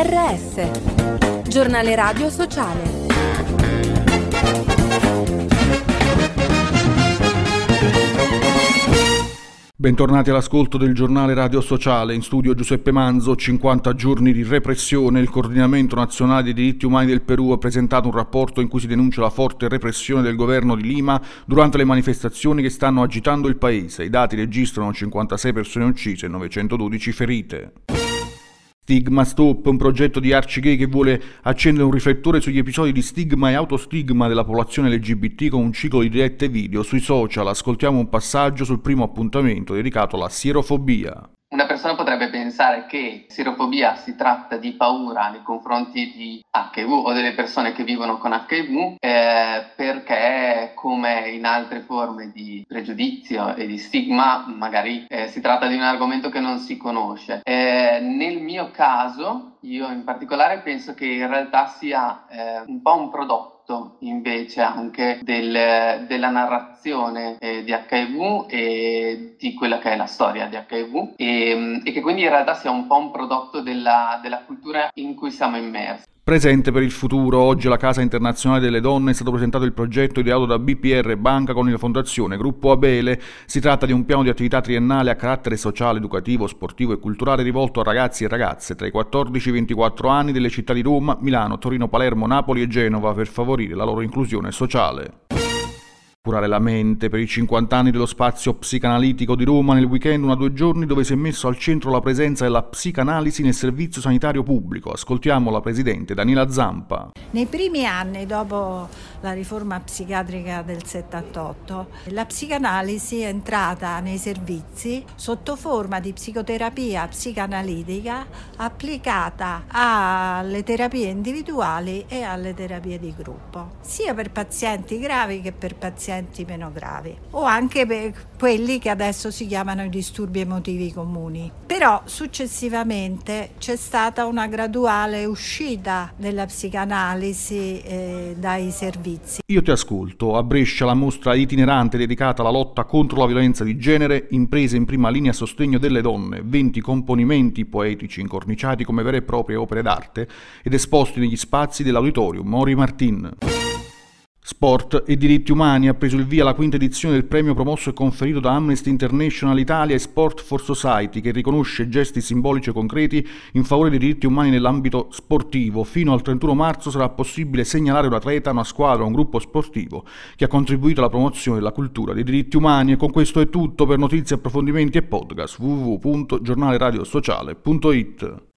GRS, giornale radio sociale. Bentornati all'ascolto del giornale Radio Sociale, in studio Giuseppe Manzo, 50 giorni di repressione. Il Coordinamento Nazionale dei Diritti Umani del Perù ha presentato un rapporto in cui si denuncia la forte repressione del governo di Lima durante le manifestazioni che stanno agitando il paese. I dati registrano 56 persone uccise e 912 ferite. Stigma Stop, un progetto di Archie Gay che vuole accendere un riflettore sugli episodi di stigma e autostigma della popolazione LGBT con un ciclo di dirette video sui social. Ascoltiamo un passaggio sul primo appuntamento dedicato alla sierofobia. Una persona potrebbe pensare che sirofobia si tratta di paura nei confronti di HIV o delle persone che vivono con HIV eh, perché come in altre forme di pregiudizio e di stigma magari eh, si tratta di un argomento che non si conosce. Eh, nel mio caso io in particolare penso che in realtà sia eh, un po' un prodotto invece anche del, della narrazione eh, di HIV e di quella che è la storia di HIV e, e, che quindi in realtà sia un po' un prodotto della, della cultura in cui siamo immersi. Presente per il futuro, oggi alla Casa Internazionale delle Donne è stato presentato il progetto ideato da BPR Banca con la Fondazione Gruppo Abele. Si tratta di un piano di attività triennale a carattere sociale, educativo, sportivo e culturale rivolto a ragazzi e ragazze tra i 14 e i 24 anni delle città di Roma, Milano, Torino, Palermo, Napoli e Genova per favorire la loro inclusione sociale curare la mente per i 50 anni dello spazio psicanalitico di Roma nel weekend una due giorni dove si è messo al centro la presenza della psicanalisi nel servizio sanitario pubblico. Ascoltiamo la presidente Daniela Zampa. Nei primi anni dopo la riforma psichiatrica del 78 la psicanalisi è entrata nei servizi sotto forma di psicoterapia psicanalitica applicata alle terapie individuali e alle terapie di gruppo, sia per pazienti gravi che per pazienti meno gravi o anche per quelli che adesso si chiamano i disturbi emotivi comuni. Però successivamente c'è stata una graduale uscita della psicanalisi eh, dai servizi. Io ti ascolto. A Brescia la mostra itinerante dedicata alla lotta contro la violenza di genere, imprese in prima linea a sostegno delle donne, 20 componimenti poetici incorniciati come vere e proprie opere d'arte ed esposti negli spazi dell'auditorium Mori Martin. Sport e diritti umani ha preso il via la quinta edizione del premio promosso e conferito da Amnesty International Italia e Sport for Society che riconosce gesti simbolici e concreti in favore dei diritti umani nell'ambito sportivo. Fino al 31 marzo sarà possibile segnalare un atleta, una squadra un gruppo sportivo che ha contribuito alla promozione della cultura dei diritti umani. E con questo è tutto. Per notizie, approfondimenti e podcast www.giornaleradiosociale.it